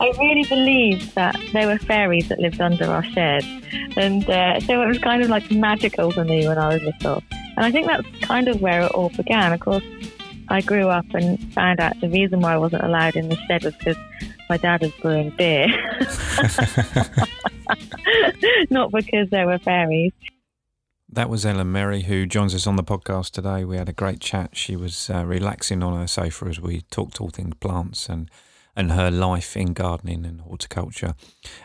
I really believed that there were fairies that lived under our shed. And uh, so it was kind of like magical for me when I was little. And I think that's kind of where it all began. Of course, I grew up and found out the reason why I wasn't allowed in the shed was because my dad was brewing beer. Not because there were fairies. That was Ellen Mary, who joins us on the podcast today. We had a great chat. She was uh, relaxing on her sofa as we talked all things plants and and her life in gardening and horticulture.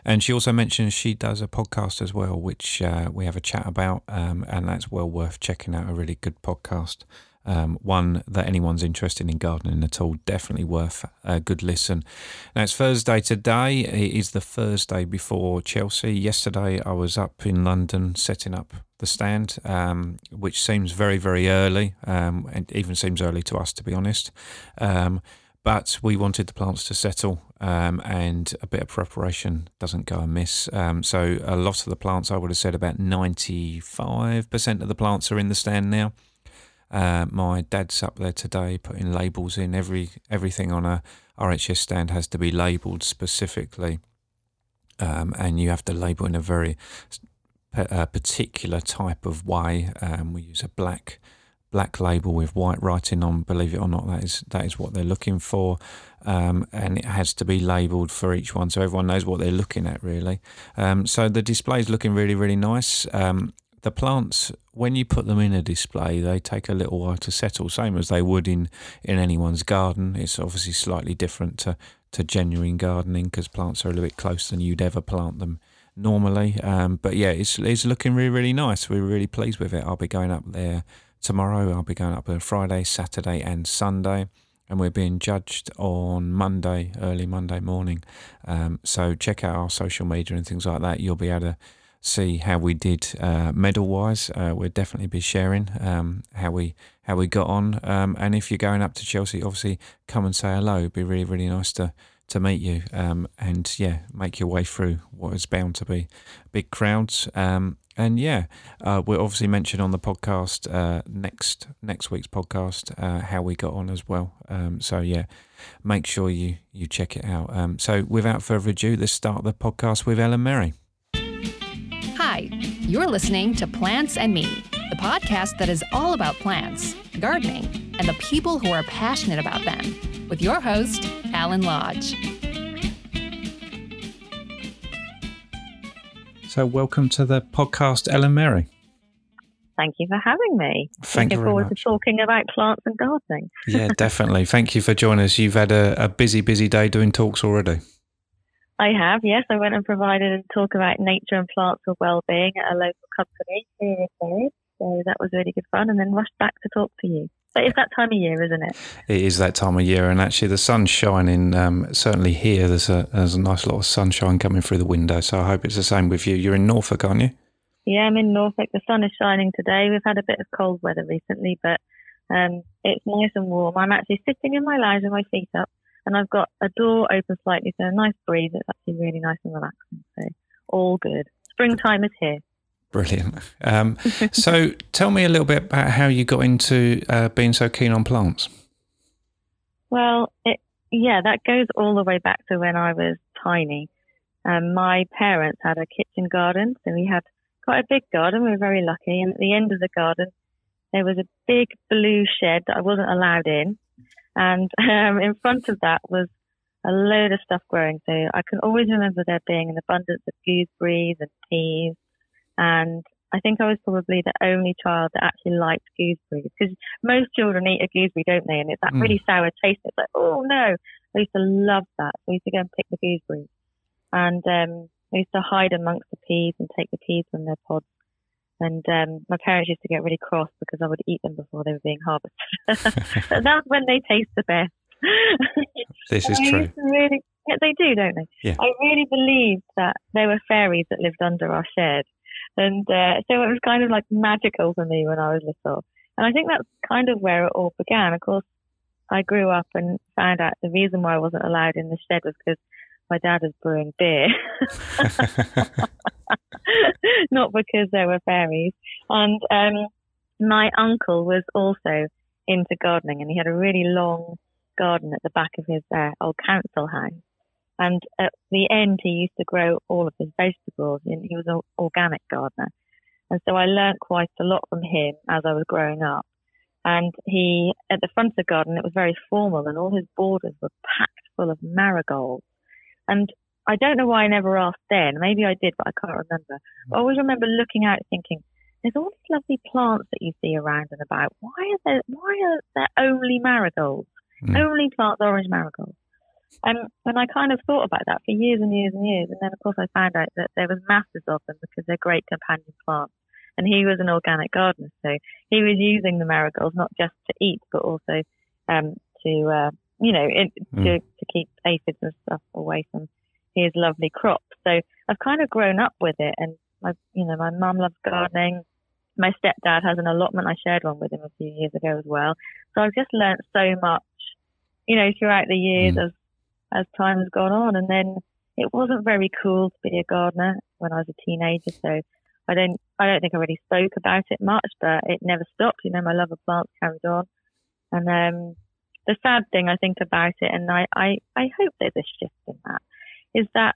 And she also mentions she does a podcast as well, which uh, we have a chat about, um, and that's well worth checking out. A really good podcast. Um, one that anyone's interested in gardening at all, definitely worth a good listen. Now it's Thursday today. It is the Thursday before Chelsea. Yesterday I was up in London setting up the stand, um, which seems very, very early, um, and even seems early to us, to be honest. Um, but we wanted the plants to settle, um, and a bit of preparation doesn't go amiss. Um, so a lot of the plants, I would have said about 95% of the plants are in the stand now. Uh, my dad's up there today putting labels in. Every everything on a RHS stand has to be labelled specifically, um, and you have to label in a very a particular type of way. Um, we use a black black label with white writing on. Believe it or not, that is that is what they're looking for, um, and it has to be labelled for each one, so everyone knows what they're looking at. Really, um, so the display is looking really really nice. Um, the plants, when you put them in a display, they take a little while to settle, same as they would in in anyone's garden. It's obviously slightly different to to genuine gardening because plants are a little bit closer than you'd ever plant them normally. Um, but yeah, it's it's looking really really nice. We're really pleased with it. I'll be going up there tomorrow. I'll be going up on Friday, Saturday, and Sunday. And we're being judged on Monday, early Monday morning. Um, so check out our social media and things like that. You'll be able to see how we did uh, medal wise. Uh, we'll definitely be sharing um, how we how we got on. Um, and if you're going up to Chelsea, obviously come and say hello. It'd be really really nice to to meet you. Um, and yeah, make your way through what is bound to be big crowds. Um, and yeah, uh, we'll obviously mention on the podcast uh, next next week's podcast uh, how we got on as well. Um, so yeah, make sure you you check it out. Um, so without further ado, let's start the podcast with Ellen Mary. Hi, you're listening to Plants and Me, the podcast that is all about plants, gardening, and the people who are passionate about them, with your host Alan Lodge. So, welcome to the podcast, Ellen Mary. Thank you for having me. Thank Looking you forward much. to talking about plants and gardening. yeah, definitely. Thank you for joining us. You've had a, a busy, busy day doing talks already. I have, yes. I went and provided a talk about nature and plants for well-being at a local company here in. So that was really good fun, and then rushed back to talk to you. But it's that time of year, isn't it? It is that time of year, and actually the sun's shining. Um, certainly here, there's a there's a nice lot of sunshine coming through the window. So I hope it's the same with you. You're in Norfolk, aren't you? Yeah, I'm in Norfolk. The sun is shining today. We've had a bit of cold weather recently, but um, it's nice and warm. I'm actually sitting in my lounge with my feet up, and I've got a door open slightly, so a nice breeze. It's actually really nice and relaxing. So all good. Springtime is here. Brilliant. Um, so tell me a little bit about how you got into uh, being so keen on plants. Well, it, yeah, that goes all the way back to when I was tiny. Um, my parents had a kitchen garden, so we had quite a big garden. We were very lucky, and at the end of the garden, there was a big blue shed that I wasn't allowed in, and um, in front of that was a load of stuff growing. So I can always remember there being an abundance of gooseberries and peas, and I think I was probably the only child that actually liked gooseberries because most children eat a gooseberry, don't they? And it's that Mm. really sour taste. It's like, oh no! I used to love that. I used to go and pick the gooseberries, and um, I used to hide amongst the peas and take the peas from their pods. And um, my parents used to get really cross because I would eat them before they were being harvested. but that's when they taste the best. This is true. Really, yeah, they do, don't they? Yeah. I really believed that there were fairies that lived under our shed, and uh, so it was kind of like magical for me when I was little. And I think that's kind of where it all began. Of course, I grew up and found out the reason why I wasn't allowed in the shed was because my dad was brewing beer, not because there were fairies. And um, my uncle was also into gardening, and he had a really long garden at the back of his uh, old council house. And at the end, he used to grow all of his vegetables. And he was an organic gardener. And so I learned quite a lot from him as I was growing up. And he, at the front of the garden, it was very formal and all his borders were packed full of marigolds. And I don't know why I never asked then. Maybe I did, but I can't remember. I always remember looking out thinking, there's all these lovely plants that you see around and about. Why are there, why are there only marigolds? Mm. Only plants orange marigolds. Um, and I kind of thought about that for years and years and years. And then, of course, I found out that there was masses of them because they're great companion plants. And he was an organic gardener, so he was using the marigolds not just to eat, but also um, to, uh, you know, it, mm. to, to keep aphids and stuff away from his lovely crops. So I've kind of grown up with it. And my, you know, my mum loves gardening. My stepdad has an allotment. I shared one with him a few years ago as well. So I've just learnt so much, you know, throughout the years mm. As time has gone on. And then it wasn't very cool to be a gardener when I was a teenager. So I don't, I don't think I really spoke about it much, but it never stopped. You know, my love of plants carried on. And, um, the sad thing I think about it, and I, I, I hope there's a shift in that, is that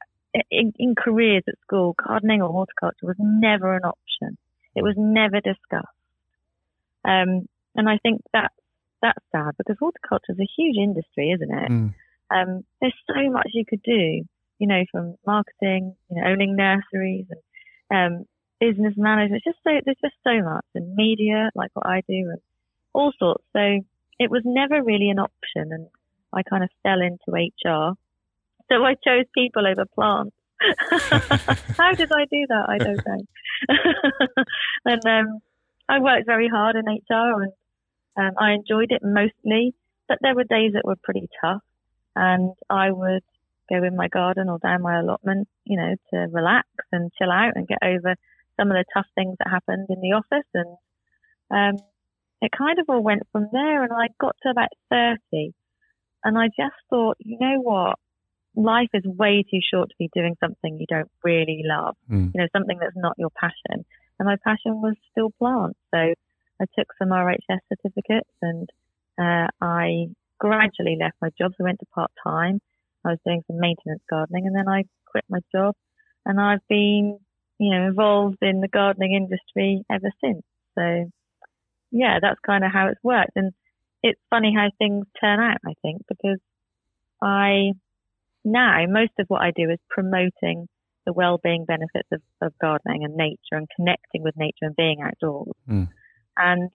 in, in careers at school, gardening or horticulture was never an option. It was never discussed. Um, and I think that's, that's sad because horticulture is a huge industry, isn't it? Mm. Um, there's so much you could do, you know, from marketing, you know, owning nurseries and um, business management. It's just so there's just so much, and media, like what I do, and all sorts. So it was never really an option, and I kind of fell into HR. So I chose people over plants. How did I do that? I don't know. and um, I worked very hard in HR, and um, I enjoyed it mostly. But there were days that were pretty tough and I would go in my garden or down my allotment, you know, to relax and chill out and get over some of the tough things that happened in the office. And um, it kind of all went from there. And I got to about 30 and I just thought, you know what? Life is way too short to be doing something you don't really love, mm. you know, something that's not your passion. And my passion was still plants. So I took some RHS certificates and uh, I gradually left my job. So I went to part time. I was doing some maintenance gardening and then I quit my job and I've been, you know, involved in the gardening industry ever since. So yeah, that's kind of how it's worked. And it's funny how things turn out, I think, because I now most of what I do is promoting the well-being benefits of, of gardening and nature and connecting with nature and being outdoors. Mm. And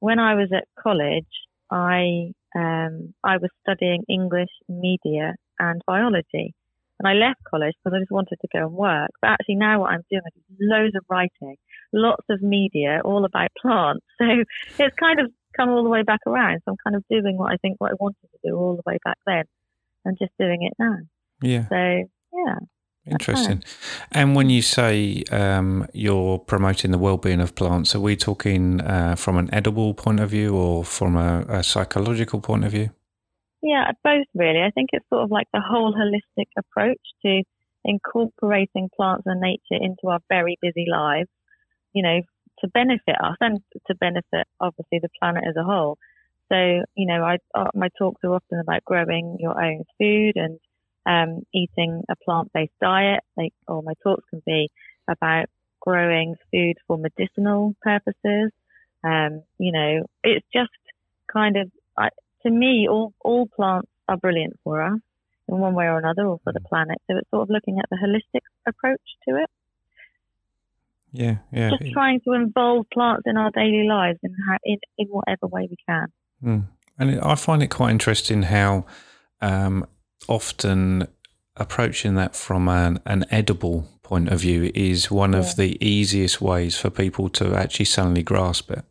when I was at college, I um, I was studying English, media, and biology. And I left college because I just wanted to go and work. But actually, now what I'm doing is loads of writing, lots of media, all about plants. So it's kind of come all the way back around. So I'm kind of doing what I think what I wanted to do all the way back then, and just doing it now. Yeah. So yeah. Interesting. And when you say um, you're promoting the well-being of plants, are we talking uh, from an edible point of view or from a, a, psychological point of view? Yeah, both really. I think it's sort of like the whole holistic approach to incorporating plants and nature into our very busy lives. You know, to benefit us and to benefit obviously the planet as a whole. So, you know, I, uh, my talks are often about growing your own food and um, eating a plant-based diet. Like, or my talks can be about growing food for medicinal purposes. Um, you know, it's just kind of, uh, to me, all, all plants are brilliant for us in one way or another or for the planet. So it's sort of looking at the holistic approach to it. Yeah, yeah. Just trying to involve plants in our daily lives in, how, in, in whatever way we can. Mm. And I find it quite interesting how um, often approaching that from an, an edible point of view is one yeah. of the easiest ways for people to actually suddenly grasp it.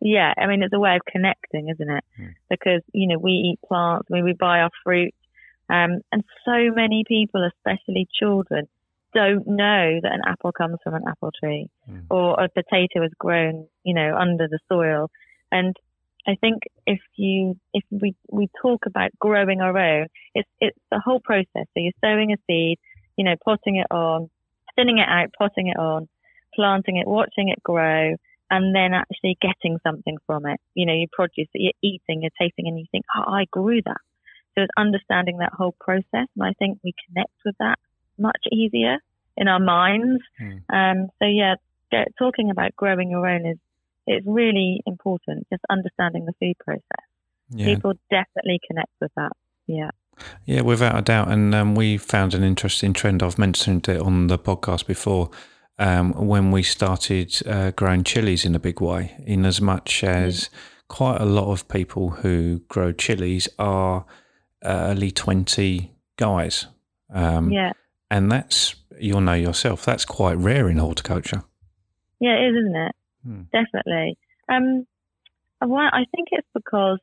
Yeah, I mean, it's a way of connecting, isn't it? Mm. Because, you know, we eat plants, I mean, we buy our fruit, um, and so many people, especially children, don't know that an apple comes from an apple tree mm. or a potato is grown, you know, under the soil. And I think if you if we we talk about growing our own, it's it's the whole process. So you're sowing a seed, you know, potting it on, thinning it out, potting it on, planting it, watching it grow, and then actually getting something from it. You know, you produce that you're eating, you're tasting, and you think, oh, I grew that. So it's understanding that whole process. And I think we connect with that much easier in our minds. Mm. Um, so yeah, talking about growing your own is, is really important. Just understanding the food process. Yeah. People definitely connect with that. Yeah. Yeah, without a doubt. And um, we found an interesting trend. I've mentioned it on the podcast before. Um, when we started uh, growing chilies in a big way, in as much as quite a lot of people who grow chilies are early 20 guys. Um, yeah. And that's, you'll know yourself, that's quite rare in horticulture. Yeah, it is, isn't it? Hmm. Definitely. Um, well, I think it's because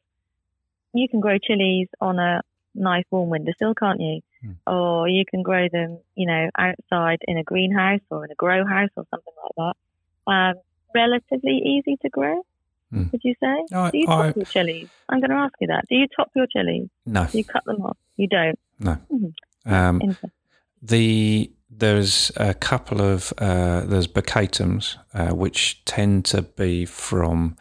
you can grow chilies on a nice warm windowsill, can't you? Hmm. Or you can grow them, you know, outside in a greenhouse or in a grow house or something like that. Um, relatively easy to grow. Mm. Would you say? No, Do you top I, your chilies? I'm going to ask you that. Do you top your chilies? No. Do you cut them off? You don't. No. Mm-hmm. Um, the there's a couple of uh, there's baccatums uh, which tend to be from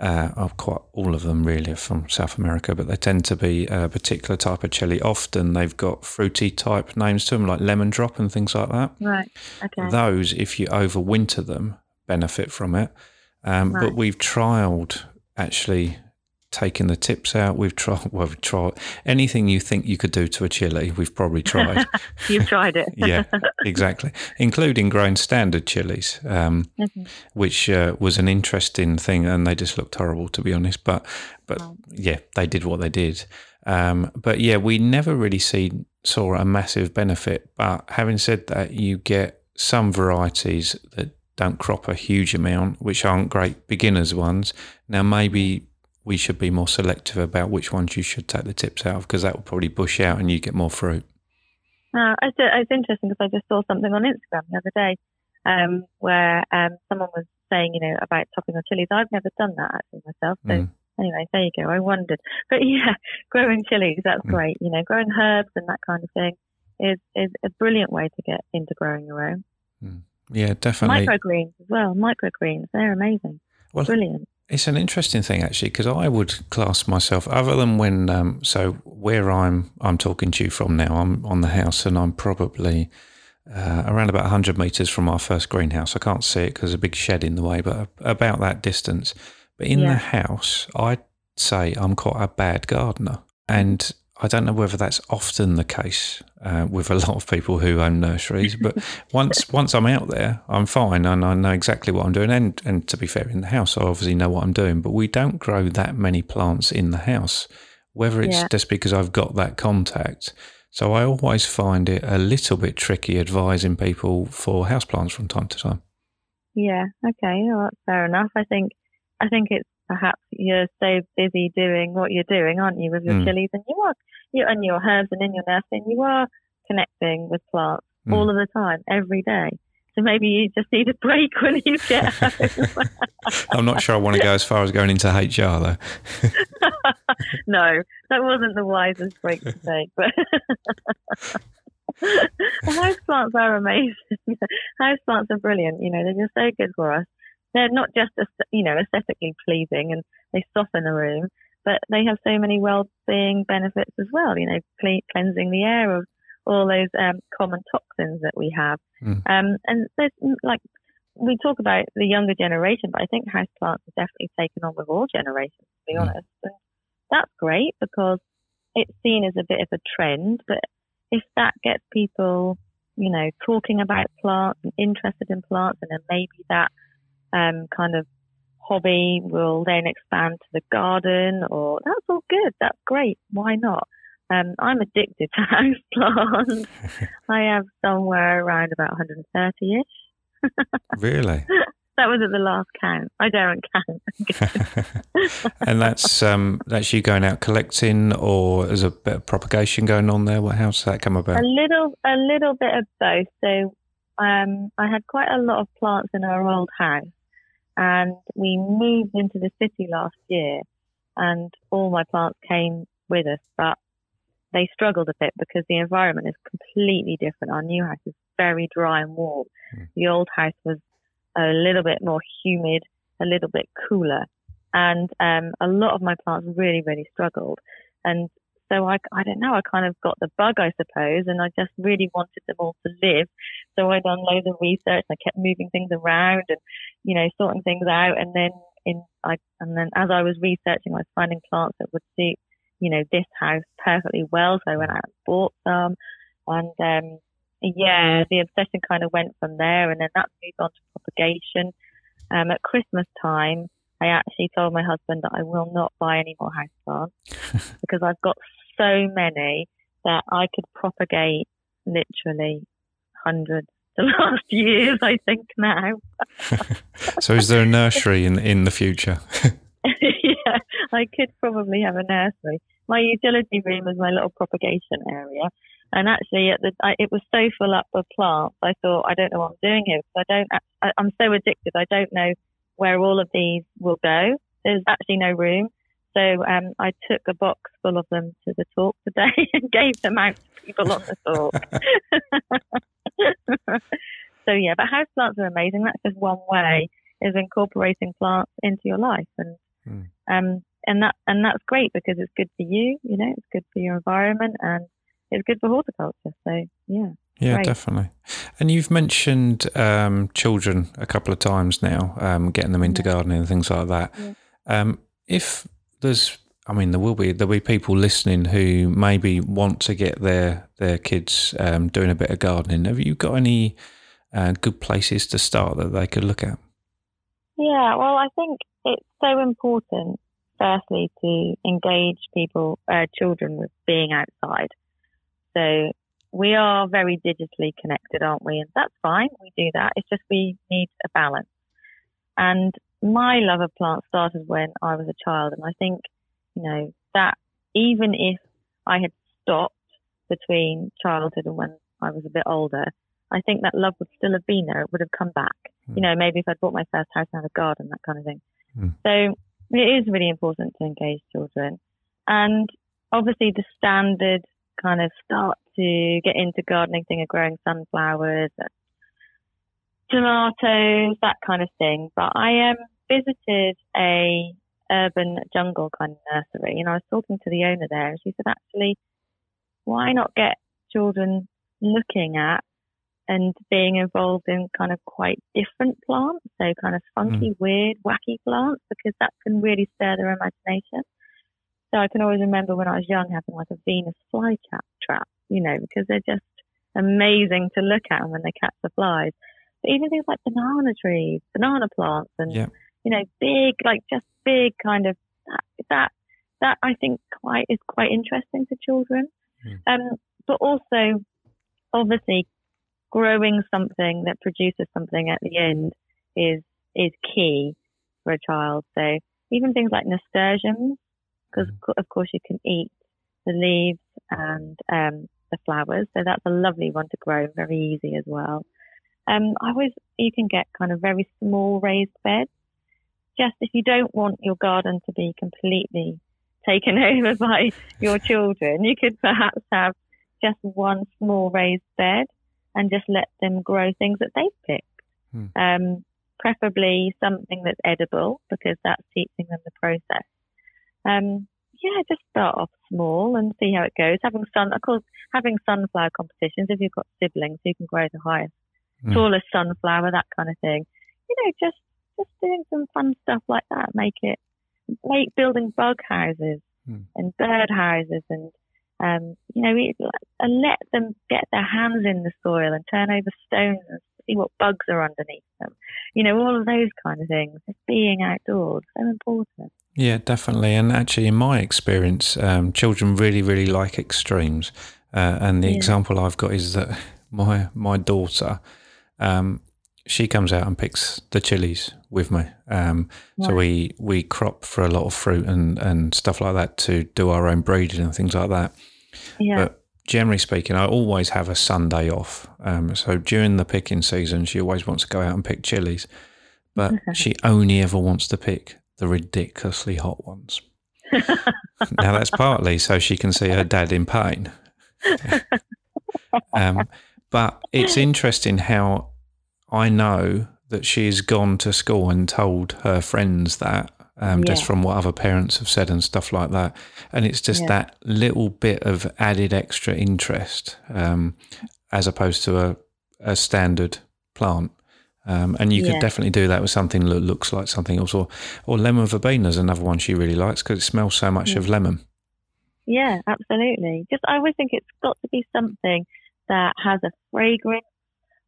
uh, oh, quite all of them really are from South America, but they tend to be a particular type of chili. Often they've got fruity type names to them, like lemon drop and things like that. Right. Okay. Those, if you overwinter them, benefit from it. Um, right. But we've trialed actually taking the tips out. We've tried, well, we've tried anything you think you could do to a chili. We've probably tried. You've tried it. yeah, exactly, including growing standard chilies, um, mm-hmm. which uh, was an interesting thing, and they just looked horrible to be honest. But, but oh. yeah, they did what they did. Um, but yeah, we never really see saw a massive benefit. But having said that, you get some varieties that don't crop a huge amount, which aren't great beginners ones. Now, maybe we should be more selective about which ones you should take the tips out of because that will probably bush out and you get more fruit. Uh, it's, it's interesting because I just saw something on Instagram the other day um, where um, someone was saying, you know, about topping on chilies. I've never done that actually myself. So mm. anyway, there you go. I wondered, but yeah, growing chilies that's mm. great. You know, growing herbs and that kind of thing is is a brilliant way to get into growing your own. Mm. Yeah, definitely. Microgreens as well. Microgreens, they're amazing. Well, Brilliant. It's an interesting thing actually because I would class myself, other than when, um, so where I'm, I'm talking to you from now. I'm on the house and I'm probably uh, around about 100 meters from our first greenhouse. I can't see it because there's a big shed in the way, but about that distance. But in yeah. the house, I'd say I'm quite a bad gardener, and I don't know whether that's often the case uh, with a lot of people who own nurseries, but once once I'm out there, I'm fine and I know exactly what I'm doing. And and to be fair, in the house, I obviously know what I'm doing. But we don't grow that many plants in the house, whether it's yeah. just because I've got that contact. So I always find it a little bit tricky advising people for houseplants from time to time. Yeah. Okay. Well, that's fair enough. I think I think it's perhaps you're so busy doing what you're doing, aren't you, with your mm. chilies and you are you and your herbs and in your nursing, you are connecting with plants mm. all of the time, every day. So maybe you just need a break when you get home. I'm not sure I want to go as far as going into HR though. no, that wasn't the wisest break to take, but house plants are amazing. house plants are brilliant. You know, they're just so good for us they're not just you know aesthetically pleasing and they soften a room, but they have so many well-being benefits as well. You know, cleansing the air of all those um, common toxins that we have. Mm. Um, and there's mm, like we talk about the younger generation, but I think houseplants are definitely taken on with all generations, to be mm. honest. And that's great because it's seen as a bit of a trend. But if that gets people, you know, talking about plants and interested in plants, and then maybe that um, kind of hobby will then expand to the garden or that's all good. That's great. Why not? Um, I'm addicted to house plants. I have somewhere around about 130-ish. really? that was at the last count. I don't count. and that's um, that's you going out collecting, or is a bit of propagation going on there? What how's that come about? A little, a little bit of both. So um, I had quite a lot of plants in our old house, and we moved into the city last year and all my plants came with us, but they struggled a bit because the environment is completely different. Our new house is very dry and warm. Mm. The old house was a little bit more humid, a little bit cooler. And um, a lot of my plants really, really struggled. And so I, I don't know, I kind of got the bug, I suppose, and I just really wanted them all to live. So I done loads of research. I kept moving things around and, you know, sorting things out. And then in, I, and then as I was researching, I was finding plants that would suit, you know, this house perfectly well. So I went out and bought some. And, um, yeah, the obsession kind of went from there. And then that moved on to propagation. Um, at Christmas time, I actually told my husband that I will not buy any more houseplants because I've got so many that I could propagate literally hundreds the last years, I think now. so, is there a nursery in in the future? yeah, I could probably have a nursery. My utility room is my little propagation area, and actually, at the I, it was so full up with plants. I thought, I don't know what I'm doing here because I don't. I, I'm so addicted. I don't know where all of these will go. There's actually no room. So um, I took a box full of them to the talk today and gave them out to people on the talk. so yeah, but house plants are amazing. That's just one way is incorporating plants into your life, and mm. um, and that and that's great because it's good for you. You know, it's good for your environment, and it's good for horticulture. So yeah. Yeah, Great. definitely. And you've mentioned um, children a couple of times now, um, getting them into yeah. gardening and things like that. Yeah. Um, if there's, I mean, there will be there'll be people listening who maybe want to get their their kids um, doing a bit of gardening. Have you got any uh, good places to start that they could look at? Yeah, well, I think it's so important. Firstly, to engage people, uh, children, with being outside. So we are very digitally connected, aren't we? And that's fine. We do that. It's just we need a balance. And my love of plants started when I was a child. And I think, you know, that even if I had stopped between childhood and when I was a bit older, I think that love would still have been there. It would have come back. Mm. You know, maybe if I'd bought my first house and had a garden, that kind of thing. Mm. So it is really important to engage children. And obviously the standard kind of start to get into gardening thing of growing sunflowers tomatoes, that kind of thing. But I um, visited a urban jungle kind of nursery and I was talking to the owner there and she said, actually, why not get children looking at and being involved in kind of quite different plants, so kind of funky, mm. weird, wacky plants, because that can really stir their imagination. So I can always remember when I was young having like a Venus flytrap trap, you know, because they're just amazing to look at when they catch the flies. But even things like banana trees, banana plants, and yeah. You know, big like just big kind of that that, that I think quite is quite interesting to children. Mm. Um, but also, obviously, growing something that produces something at the end is is key for a child. So even things like nasturtiums, because mm. of course you can eat the leaves and um, the flowers. So that's a lovely one to grow, very easy as well. Um, I always, you can get kind of very small raised beds. Just if you don't want your garden to be completely taken over by your children, you could perhaps have just one small raised bed and just let them grow things that they've picked. Hmm. Um, preferably something that's edible because that's teaching them the process. Um, yeah, just start off small and see how it goes. Having sun, of course, having sunflower competitions. If you've got siblings, who can grow the highest, mm. tallest sunflower, that kind of thing. You know, just just doing some fun stuff like that. Make it, make building bug houses mm. and bird houses, and um, you know, and let them get their hands in the soil and turn over stones and see what bugs are underneath them. You know, all of those kind of things. Just being outdoors, so important. Yeah, definitely. And actually, in my experience, um, children really, really like extremes. Uh, and the yeah. example I've got is that my my daughter, um, she comes out and picks the chilies with me. Um, right. So we we crop for a lot of fruit and and stuff like that to do our own breeding and things like that. Yeah. But generally speaking, I always have a Sunday off. Um, so during the picking season, she always wants to go out and pick chilies, but she only ever wants to pick the ridiculously hot ones. now that's partly so she can see her dad in pain. um, but it's interesting how I know that she's gone to school and told her friends that um, Yeah. just from what other parents have said and stuff like that. And it's just Yeah. that little bit of added extra interest um, as opposed to a, a standard plant. Um, and you could Yeah. definitely do that with something that looks like something else. Or, or lemon verbena is another one she really likes because it smells so much Yeah. of lemon. Yeah, absolutely. Just I always think it's got to be something that has a fragrance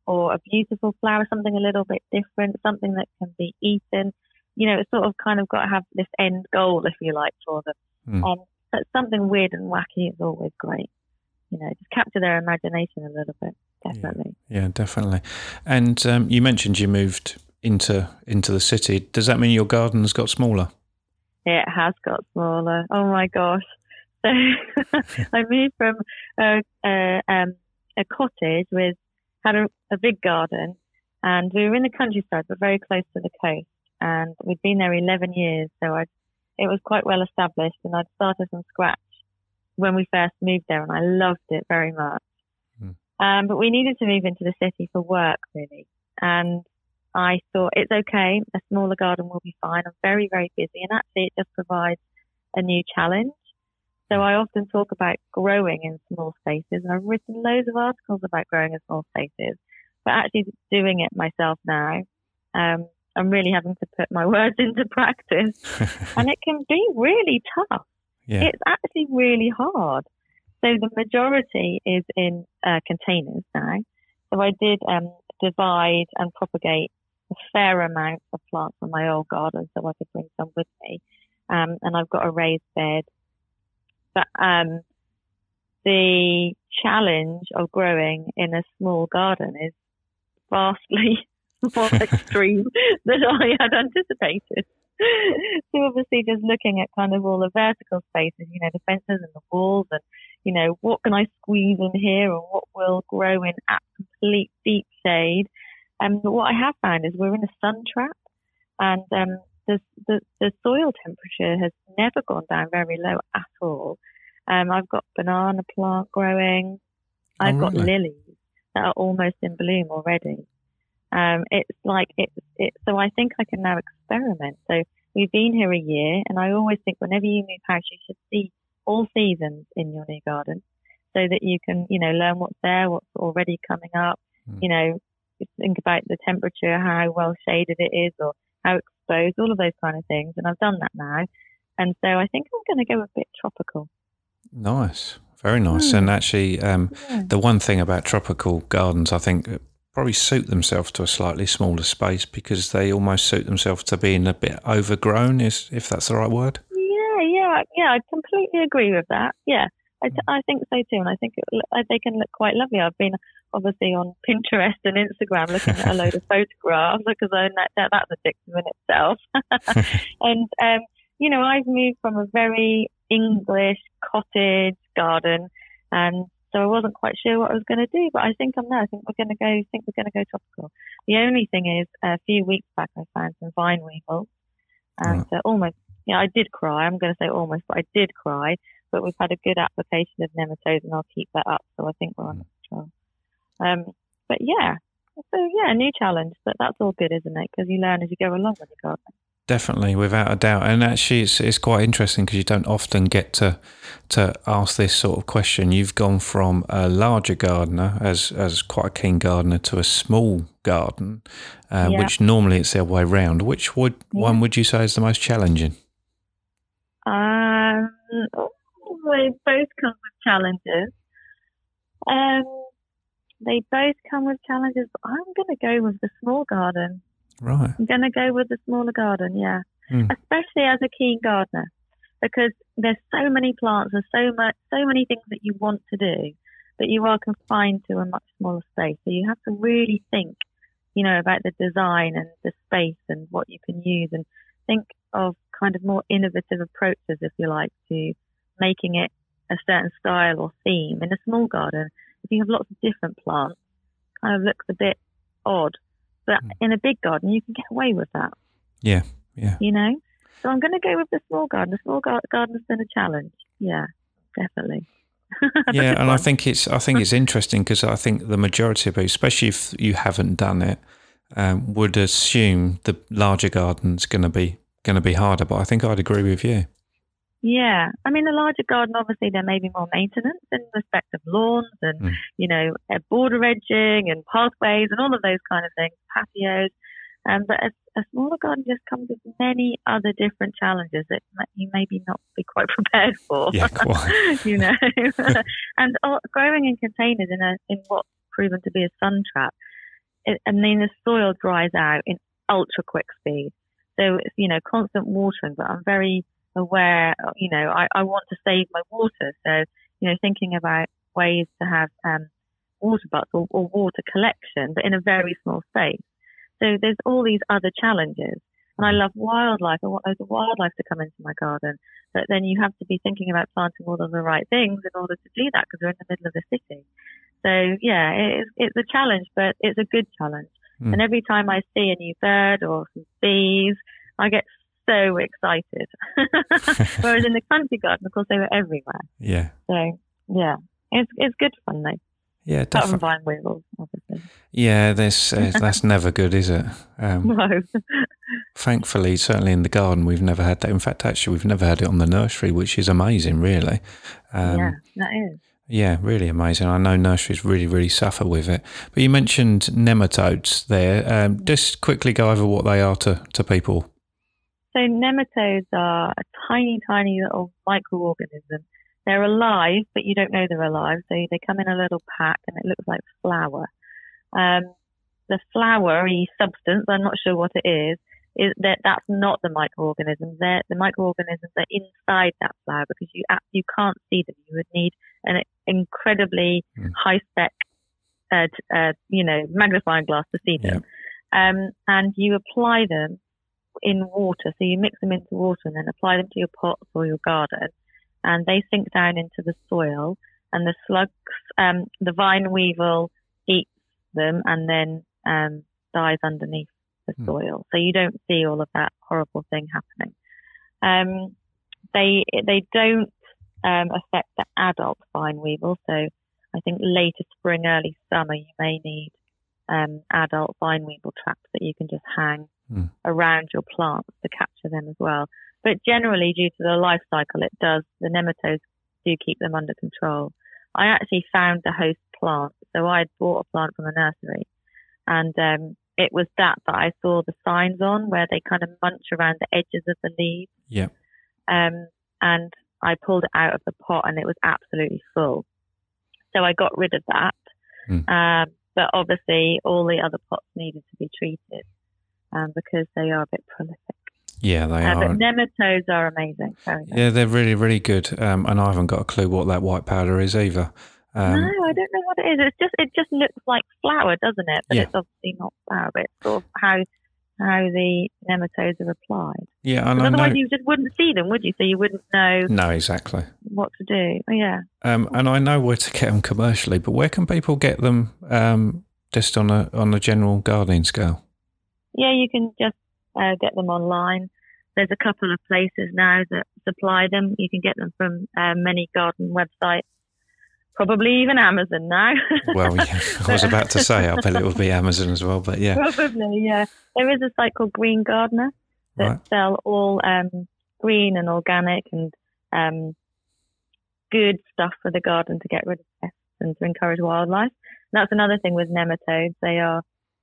or a beautiful flower, something a little bit different, something that can be eaten. You know, it's sort of kind of got to have this end goal, if you like, for them. Mm. Um, but something weird and wacky is always great. You know, just capture their imagination a little bit, definitely. Yeah, definitely. And um, you mentioned you moved into into the city. Does that mean your garden's got smaller? It has got smaller. Oh my gosh. So I moved from a, a, um, a cottage with, had a, a big garden and we were in the countryside but very close to the coast and we'd been there 11 years so I, it was quite well established and I'd started from scratch when we first moved there and I loved it very much. Hmm. Um, but we needed to move into the city for work really and I thought it's okay. A smaller garden will be fine. I'm very, very busy and actually it just provides a new challenge. So I often talk about growing in small spaces and I've written loads of articles about growing in small spaces, but actually doing it myself now, um, I'm really having to put my words into practice and it can be really tough. yeah. It's actually really hard. So the majority is in uh, containers now. So I did um, divide and propagate a fair amount of plants from my old garden so I could bring some with me. Um, and I've got a raised bed. But um, the challenge of growing in a small garden is vastly more extreme than I had anticipated. so obviously just looking at kind of all the vertical spaces, you know, the fences and the walls and, you know, what can I squeeze in here and what will grow in at complete deep shade. Um, but what I have found is we're in a sun trap and um, the, the, the soil temperature has never gone down very low at all. Um, I've got banana plant growing. Oh, I've got really? lilies that are almost in bloom already. Um, it's like it's it, so I think I can now experiment. So we've been here a year, and I always think whenever you move house, you should see all seasons in your new garden, so that you can you know learn what's there, what's already coming up. Mm. You know, think about the temperature, how well shaded it is, or how exposed, all of those kind of things. And I've done that now, and so I think I'm going to go a bit tropical. Nice, very nice. Hmm. And actually, um, Yeah. the one thing about tropical gardens, I think, probably suit themselves to a slightly smaller space because they almost suit themselves to being a bit overgrown, is if that's the right word. Yeah, yeah, yeah. I completely agree with that. Yeah, I, t- I think so too, and I think it, they can look quite lovely. I've been obviously on Pinterest and Instagram looking at a load of photographs because I that, that that's addictive in itself. and um, you know, I've moved from a very English cottage garden, and so I wasn't quite sure what I was going to do. But I think I'm there. I think we're going to go. Think we're going to go tropical. The only thing is, a few weeks back, I found some vine weevils, and uh, almost yeah, I did cry. I'm going to say almost, but I did cry. But we've had a good application of nematodes, and I'll keep that up. So I think we're on control. Um, but yeah, so yeah, a new challenge, but that's all good, isn't it? Because you learn as you go along with the garden. Definitely, without a doubt. And actually, it's, it's quite interesting because you don't often get to to ask this sort of question. You've gone from a larger gardener, as as quite a keen gardener, to a small garden, uh, Yeah. which normally it's the other way round. Which would one would you say is the most challenging? Um, oh, they both come with challenges. Um, they both come with challenges, but I'm going to go with the small garden. Right. I'm going to go with the smaller garden, yeah. Hmm. Especially as a keen gardener, because there's so many plants, there's so much, so many things that you want to do, that you are confined to a much smaller space. So you have to really think, you know, about the design and the space and what you can use, and think of kind of more innovative approaches, if you like, to making it a certain style or theme. In a small garden, if you have lots of different plants, kind of looks a bit odd. But Hmm. in a big garden, you can get away with that, Yeah. Yeah. you know? So I'm going to go with the small garden. The small gar- garden's been a challenge. Yeah, definitely. Yeah, and I think it's I think it's interesting because I think the majority of people, especially if you haven't done it, um, would assume the larger garden's going to be going to be harder. But I think I'd agree with you. Yeah, I mean, a larger garden, obviously, there may be more maintenance in respect of lawns and, Mm. you know, uh, border edging and pathways and all of those kind of things, patios. Um, but a, a smaller garden just comes with many other different challenges that you maybe not be quite prepared for. Yeah, quite. you know, and uh, growing in containers in a in what's proven to be a sun trap, it, I mean, the soil dries out in ultra quick speed. So it's you know constant watering, but I'm very aware. You know, I, I want to save my water, so you know, thinking about ways to have um, water butts or, or water collection, but in a very small space. So there's all these other challenges. And I love wildlife. I want loads of wildlife to come into my garden. But then you have to be thinking about planting all of the right things in order to do that because we're in the middle of the city. So yeah, it's, it's a challenge, but it's a good challenge. Mm. And every time I see a new bird or some bees, I get so excited. Whereas in the country garden, of course, they were everywhere. Yeah. So yeah, it's it's good fun though. Yeah, Apart from definitely. vine weevils, obviously. Yeah, this uh, that's never good, is it? Um, No. thankfully, certainly in the garden, we've never had that. In fact, actually, we've never had it on the nursery, which is amazing, really. Um, yeah, that is. Yeah, really amazing. I know nurseries really, really suffer with it. But you mentioned nematodes there. Um, just quickly go over what they are to, to people. So nematodes are a tiny, tiny little microorganism. They're alive, but you don't know they're alive. So they come in a little pack, and it looks like flour. Um, the floury substance, I'm not sure what it is, is that that's not the microorganisms. They're, the microorganisms are inside that flour because you you can't see them. You would need an incredibly Mm. high spec, uh, uh, you know, magnifying glass to see them. Um, and you apply them in water. So you mix them into water and then apply them to your pots or your garden, and they sink down into the soil. And the slugs, um, the vine weevil eats them and then um, dies underneath the Hmm. soil. So you don't see all of that horrible thing happening. Um, they they don't um, affect the adult vine weevil. So I think later spring, early summer, you may need um, adult vine weevil traps that you can just hang Hmm. around your plants to capture them as well. But generally, due to the life cycle, it does the nematodes do keep them under control. I actually found the host plant, so I had bought a plant from the nursery, and um, it was that that I saw the signs on where they kind of munch around the edges of the leaves. Yeah. Um, and I pulled it out of the pot, and it was absolutely full. So I got rid of that. Hmm. Um, but obviously, all the other pots needed to be treated um, because they are a bit prolific. Yeah, they Uh, are. but nematodes are amazing. Yeah, they're really, really good. Um, and I haven't got a clue what that white powder is either. Um, no, I don't know what it is. It's just it just looks like flour, doesn't it? But Yeah. it's obviously not flour. But it's sort of how how the nematodes are applied. yeah, and I know. otherwise, you just wouldn't see them, would you? So you wouldn't know No, exactly. what to do. Oh, yeah. Um, and I know where to get them commercially, but where can people get them um, just on a on a general gardening scale? Yeah, you can just uh, get them online. There's a couple of places now that supply them. You can get them from uh, many garden websites, probably even Amazon now. Well, yeah, I was about to say, I bet it would be Amazon as well, but yeah, Probably, yeah. There is a site called Green Gardener that right. sell all um, green and organic and um, good stuff for the garden to get rid of pests and to encourage wildlife. And that's another thing with nematodes. They are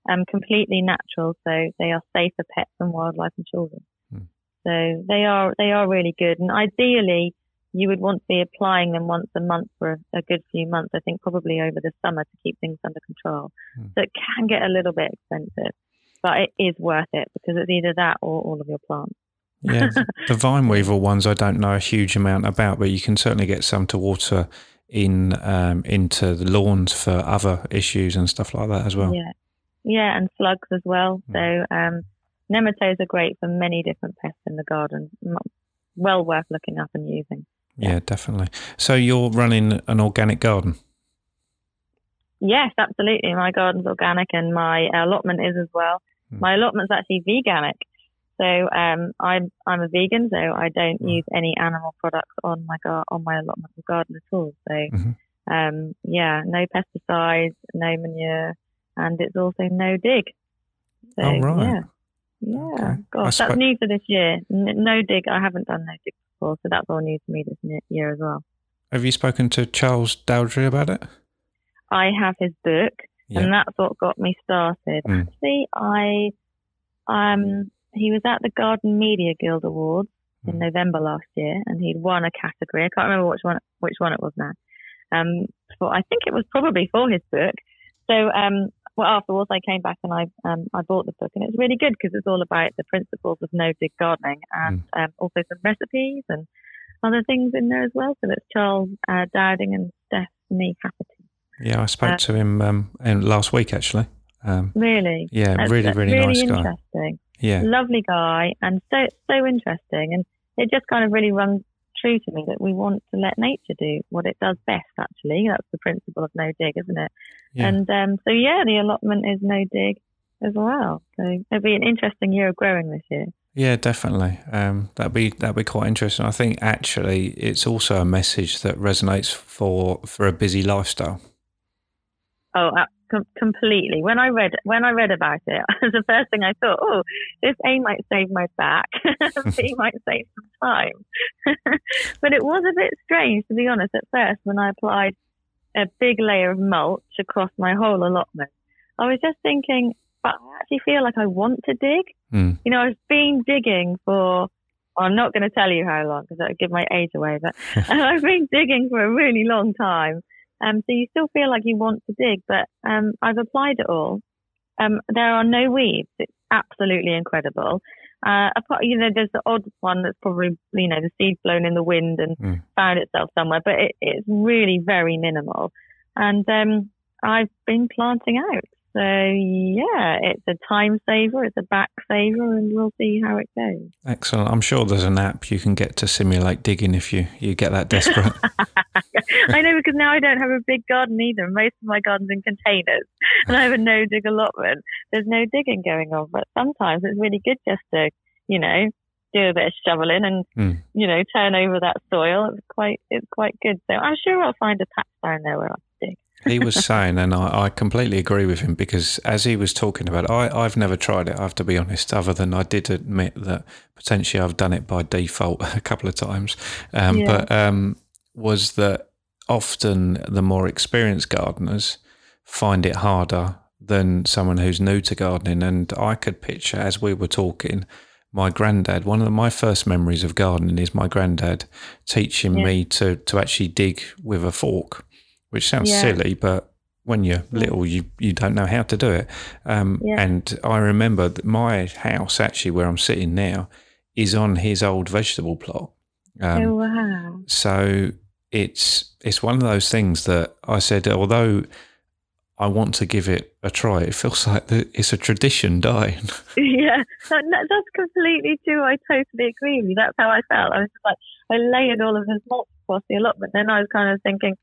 um, completely natural, so they are safe for pets and wildlife and children. Hmm. So they are they are really good. And ideally, you would want to be applying them once a month for a, a good few months. I think probably over the summer to keep things under control. Hmm. So it can get a little bit expensive, but it is worth it because it's either that or all of your plants. Yeah, the vine weevil ones I don't know a huge amount about, but you can certainly get some to water in um, into the lawns for other issues and stuff like that as well. Yeah, yeah, and slugs as well. Hmm. So um, nematodes are great for many different pests in the garden. Well worth looking up and using. Yeah, definitely. So you're running an organic garden. Yes, absolutely. My garden's organic and my allotment is as well. Hmm. My allotment's actually veganic. So um, I'm I'm a vegan, so I don't Hmm. use any animal products on my gar- on my allotment or garden at all. So Mhm. um, yeah, no pesticides, no manure, and it's also no dig. So, Oh, right. Yeah, Yeah, Okay. Gosh, that's new for this year. No dig. I haven't done no dig before, so that's all new to me this year as well. Have you spoken to Charles Dowding about it? I have his book, and that's what got me started. Mm. Actually, I um he was at the Garden Media Guild Awards in Mm. November last year, and he'd won a category. I can't remember which one which one it was now. Um, for I think it was probably for his book. So um, well afterwards I came back and I um I bought the book, and it's really good because it's all about the principles of no dig gardening and um, also some recipes and other things in there as well. So it's Charles uh, Dowding and Stephanie Hafferty. Yeah, I spoke Uh, to him um, in, last week actually. Um, Really. yeah, That's- really, that's really, nice guy. interesting. Yeah, Lovely guy and so so interesting. And it just kind of really rung true to me that we want to let nature do what it does best. Actually, that's the principle of no dig, isn't it? yeah. And um, so yeah, the allotment is no dig as well. So it'll be an interesting year of growing this year. Yeah, definitely. Um, that'd be that'd be quite interesting. I think actually it's also a message that resonates for for a busy lifestyle. Oh, com- completely. When I read when I read about it, the first thing I thought, oh, this A might save my back, B might save some time. but it was a bit strange, to be honest, at first when I applied a big layer of mulch across my whole allotment. I was just thinking, but I actually feel like I want to dig. Mm. You know, I've been digging for. I'm not going to tell you how long because that would give my age away, but I've been digging for a really long time. Um, so you still feel like you want to dig, but um, I've applied it all. Um, there are no weeds. It's absolutely incredible. Uh, apart, you know, there's the odd one that's probably, you know, the seed blown in the wind and Mm. found itself somewhere, but it, it's really very minimal. And um, I've been planting out. So yeah, it's a time saver, it's a back saver, and we'll see how it goes. Excellent. I'm sure there's an app you can get to simulate digging if you you get that desperate. I know because now I don't have a big garden either. Most of my garden's in containers, and I have a no dig allotment. There's no digging going on, but sometimes it's really good just to, you know, do a bit of shoveling and Mm. you know turn over that soil. It's quite it's quite good. So I'm sure I'll find a patch down there where I. he was saying, and I, I completely agree with him because as he was talking about it, I, I've never tried it, I have to be honest, other than I did admit that potentially I've done it by default a couple of times. Um, Yeah. But um, was that often the more experienced gardeners find it harder than someone who's new to gardening. And I could picture, as we were talking, my granddad, one of my first memories of gardening is my granddad teaching Yeah. me to, to actually dig with a fork which sounds Yeah. silly, but when you're little, you, you don't know how to do it. Um, Yeah. And I remember that my house, actually, where I'm sitting now, is on his old vegetable plot. Um, oh wow! So it's it's one of those things that I said, although I want to give it a try, it feels like the, it's a tradition dying. yeah, that, that- that's completely true. I totally agree with you. That's how I felt. I was like, I layered all of his mulch across the allotment. Then I was kind of thinking,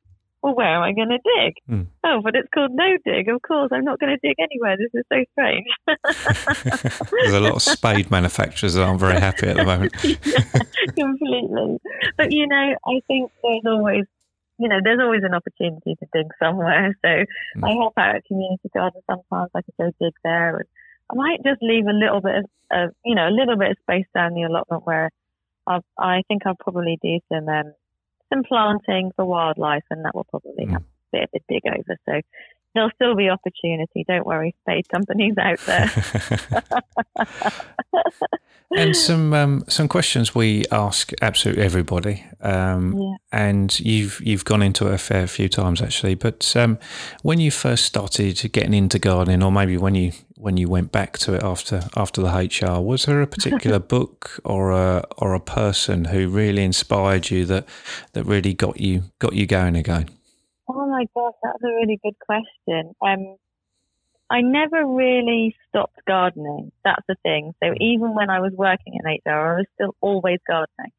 well, where am I going to dig? Hmm. Oh, but it's called no dig. Of course, I'm not going to dig anywhere. This is so strange. There's a lot of spade manufacturers that aren't very happy at the moment. yeah, completely. But you know, I think there's always, you know, there's always an opportunity to dig somewhere. So Mm. I help out at community garden sometimes. I could go dig there, and I might just leave a little bit of, of you know, a little bit of space down the allotment where I, I think I'll probably do some um, some planting for wildlife, and that will probably Mm. have a bit of a dig over. So. There'll still be opportunity. Don't worry, spade companies out there. and some um, some questions we ask absolutely everybody. Um, Yeah. And you've you've gone into it a fair few times actually. But um, when you first started getting into gardening, or maybe when you when you went back to it after after the HR, was there a particular book or a or a person who really inspired you that that really got you got you going again? Oh my gosh, that's a really good question. Um, I never really stopped gardening. That's the thing. So even when I was working in HR, I was still always gardening.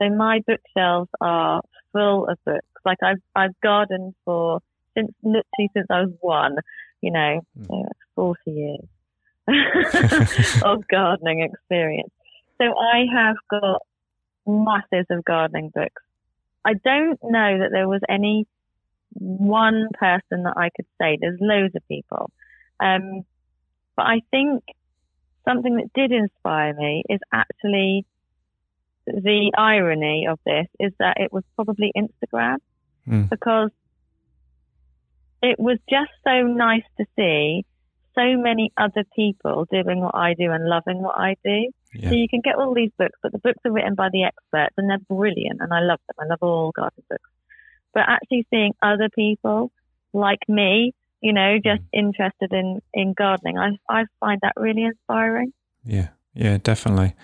So my bookshelves are full of books. Like I've I've gardened for since literally since I was one. You know, that's forty years of gardening experience. So I have got masses of gardening books. I don't know that there was any one person that I could say. There's loads of people. Um, but I think something that did inspire me is actually the irony of this is that it was probably Instagram Mm. because it was just so nice to see so many other people doing what I do and loving what I do. Yeah. So you can get all these books, but the books are written by the experts and they're brilliant and I love them. I love all garden books. But actually seeing other people like me, you know, just interested in, in gardening, I, I find that really inspiring. Yeah. Yeah, definitely.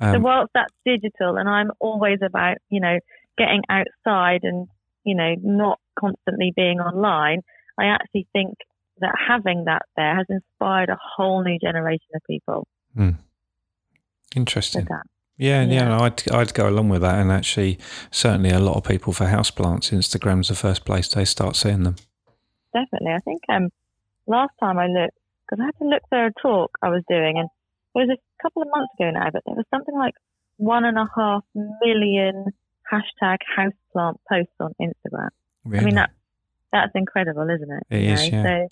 so Um, whilst that's digital and I'm always about, you know, getting outside and, you know, not constantly being online, I actually think that having that there has inspired a whole new generation of people interesting. Yeah, yeah, Yeah. I'd I'd go along with that, and actually, certainly a lot of people for houseplants, Instagram's the first place they start seeing them. Definitely. I think um, last time I looked, because I had to look for a talk I was doing, and it was a couple of months ago now, but there was something like one and a half million hashtag houseplant posts on Instagram. Really? I mean, that that's incredible, isn't it? It is, yeah. So,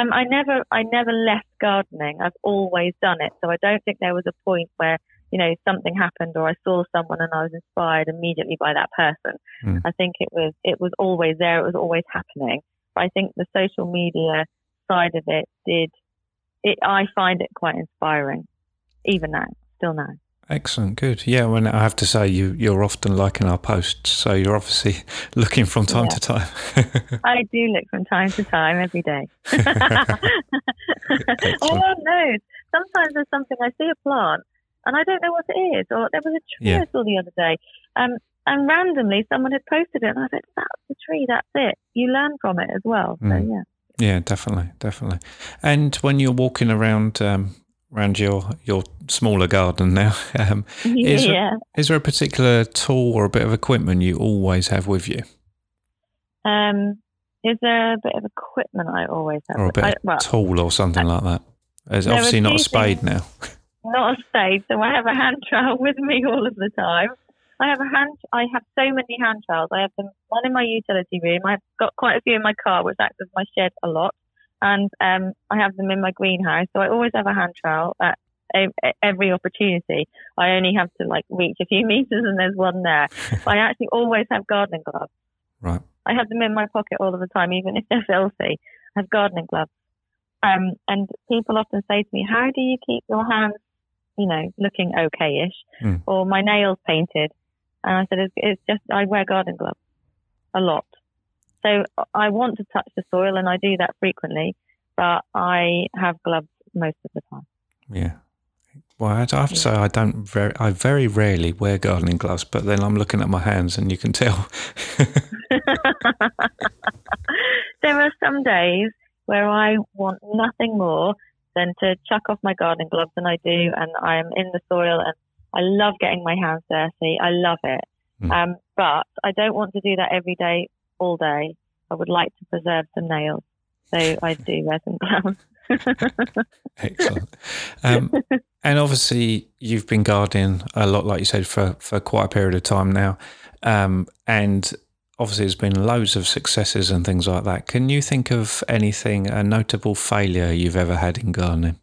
um, I never, I never left gardening. I've always done it. So I don't think there was a point where you know something happened or I saw someone and I was inspired immediately by that person. Mm. I think it was, it was always there. It was always happening. I think the social media side of it did. It, I find it quite inspiring, even now, still now. Excellent, good. Yeah, well, I have to say you you're often liking our posts, so you're obviously looking from time Yeah. to time. I do look from time to time, every day. oh no! Sometimes there's something I see a plant and I don't know what it is, or there was a tree Yeah. I saw the other day, um, and randomly someone had posted it, and I said, "That's the tree. That's it." You learn from it as well. So Mm. yeah. yeah, definitely, definitely. And when you're walking around um, around your your smaller garden now, um, Is yeah. is there a particular tool or a bit of equipment you always have with you, Um, is there a bit of equipment I always have? or a bit I, of well, tool or something like that? It's there obviously not a spade things. now. not a spade, so I have a hand trowel with me all of the time. I have a hand. I have so many hand trowels. I have them one in my utility room. I've got quite a few in my car, which acts as my shed a lot, and um, I have them in my greenhouse. So I always have a hand trowel at every opportunity. I only have to like reach a few meters, and there's one there. I actually always have gardening gloves. Right. I have them in my pocket all of the time, even if they're filthy. I have gardening gloves. Um, and people often say to me, "How do you keep your hands, you know, looking okay-ish, Mm. or my nails painted?" And I said, it's, "It's just I wear garden gloves a lot. So I want to touch the soil, and I do that frequently, but I have gloves most of the time." Yeah. Well, I have to say I don't very, I very rarely wear gardening gloves, but then I'm looking at my hands and you can tell. there are some days where I want nothing more than to chuck off my gardening gloves, and I do, and I am in the soil, and I love getting my hands dirty. I love it. Mm. Um, but I don't want to do that every day, all day. I would like to preserve some nails, so I do wear some gloves. Excellent. Um, and obviously, you've been gardening a lot, like you said, for, for quite a period of time now. Um, and obviously, there's been loads of successes and things like that. Can you think of anything, a notable failure you've ever had in gardening?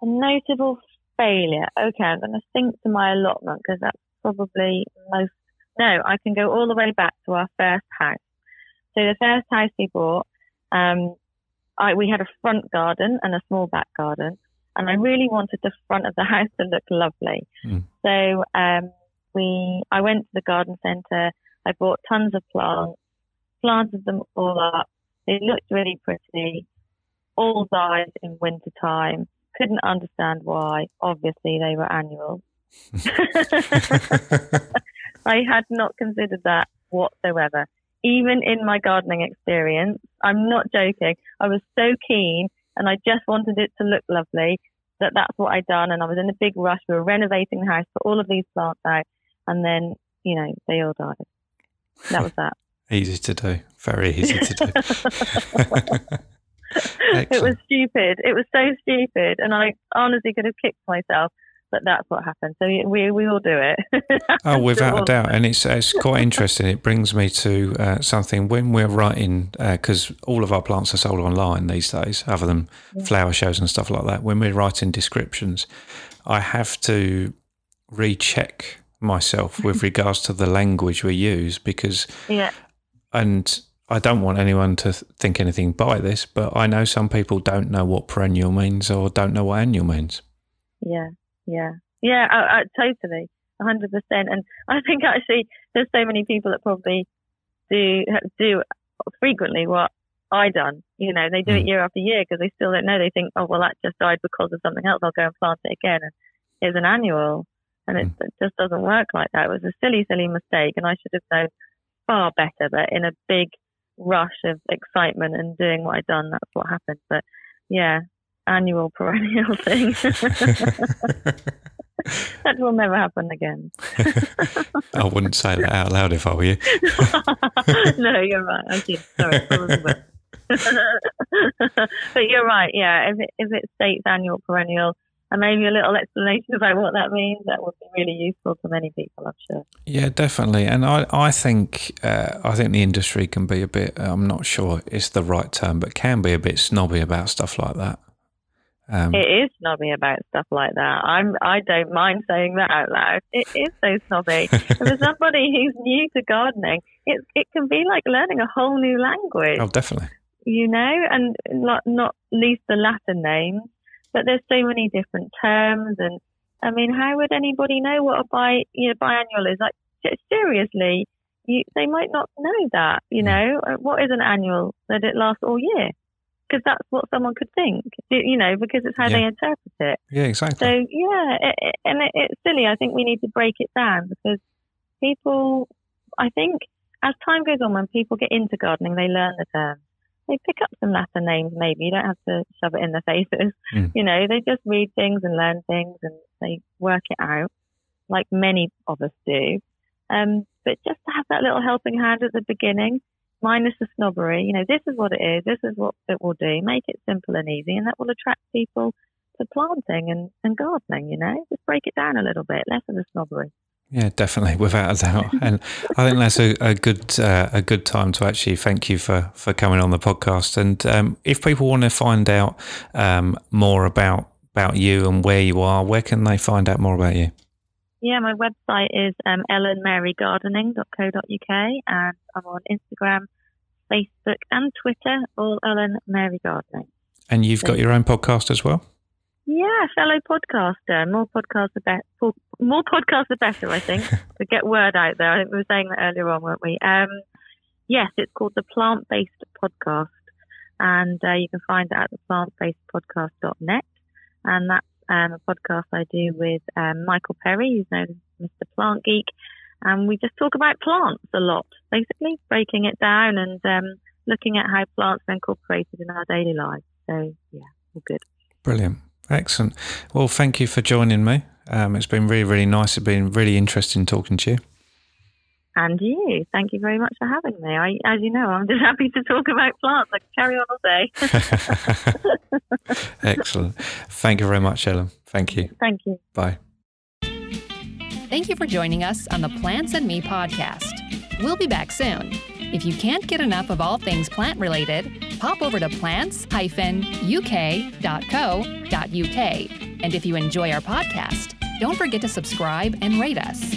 A notable failure. Okay, I'm going to think to my allotment because that's probably most. No, I can go all the way back to our first house. So the first house we bought, um, I, we had a front garden and a small back garden, and I really wanted the front of the house to look lovely. Mm. So um, we, I went to the garden centre. I bought tons of plants, planted them all up. They looked really pretty. All died in winter time. Couldn't understand why. Obviously, they were annuals. I had not considered that whatsoever. Even in my gardening experience, I'm not joking. I was so keen and I just wanted it to look lovely that that's what I'd done. And I was in a big rush. We were renovating the house, put all of these plants out, and then, you know, they all died. That was that. easy to do. Very easy to do. It was stupid. It was so stupid. And I honestly could have kicked myself. but that's what happened. So we we all do it. oh, without a doubt, and it's it's quite interesting. It brings me to uh, something when we're writing because uh, all of our plants are sold online these days, other than yeah. flower shows and stuff like that. When we're writing descriptions, I have to recheck myself with regards to the language we use because yeah, and I don't want anyone to think anything by this, but I know some people don't know what perennial means or don't know what annual means. Yeah, yeah, yeah, I, I, totally, hundred percent. And I think actually there's so many people that probably do do frequently what I done. You know, they do mm. it year after year because they still don't know. They think, oh well, that just died because of something else. I'll go and plant it again. And it's an annual, and mm. it just doesn't work like that. It was a silly, silly mistake, and I should have known far better. But in a big rush of excitement and doing what I'd done, that's what happened. But yeah, annual perennial thing. that will never happen again. I wouldn't say that out loud if I were you. no, you're right. I did. Sorry. but you're right. Yeah, if it, if it states annual perennial, and maybe a little explanation about what that means, that would be really useful to many people, I'm sure. Yeah, definitely. And I, I think uh, I think the industry can be a bit, I'm not sure it's the right term, but can be a bit snobby about stuff like that. Um, it is snobby about stuff like that. I'm. I don't mind saying that out loud. It is so snobby. for somebody who's new to gardening, it it can be like learning a whole new language. Oh, definitely. You know, and not not least the Latin names. But there's so many different terms, and I mean, how would anybody know what a bi you know biannual is? Like seriously, you, they might not know that. You know, uh, what is an annual? That it lasts all year because that's what someone could think, you know, because it's how yeah. they interpret it. Yeah, exactly. So yeah, it, it, and it, it's silly. I think we need to break it down because people, I think, as time goes on, when people get into gardening, they learn the terms they pick up some Latin names maybe. You don't have to shove it in their faces. Mm. You know, they just read things and learn things and they work it out like many of us do. Um, but just to have that little helping hand at the beginning, minus the snobbery, you know, this is what it is, this is what it will do. Make it simple and easy and that will attract people to planting and, and gardening, you know. Just break it down a little bit, less of the snobbery. Yeah, definitely, without a doubt. And I think that's a, a good uh, a good time to actually thank you for, for coming on the podcast. And um, if people want to find out um, more about about you and where you are, where can they find out more about you? Yeah, my website is um, ellenmarygardening.co.uk and I'm on Instagram, Facebook and Twitter, all Ellen Mary Gardening. And you've got your own podcast as well? Yeah, fellow podcaster. More podcasts are better. More podcasts are better, I think, to get word out there. I think we were saying that earlier on, weren't we? Um, yes, it's called the Plant Based Podcast, and uh, you can find it at the plantbasedpodcast.net. And that's um, a podcast I do with um, Michael Perry, who's known as Mr. Plant Geek, and we just talk about plants a lot, basically breaking it down and um, looking at how plants are incorporated in our daily lives. So yeah, all good. Brilliant. Excellent. Well, thank you for joining me. Um, it's been really, really nice. It's been really interesting talking to you. And you. Thank you very much for having me. I, as you know, I'm just happy to talk about plants. I can carry on all day. Excellent. Thank you very much, Ellen. Thank you. Thank you. Bye. Thank you for joining us on the Plants and Me podcast. We'll be back soon. If you can't get enough of all things plant related, pop over to plants-uk.co.uk. And if you enjoy our podcast, don't forget to subscribe and rate us.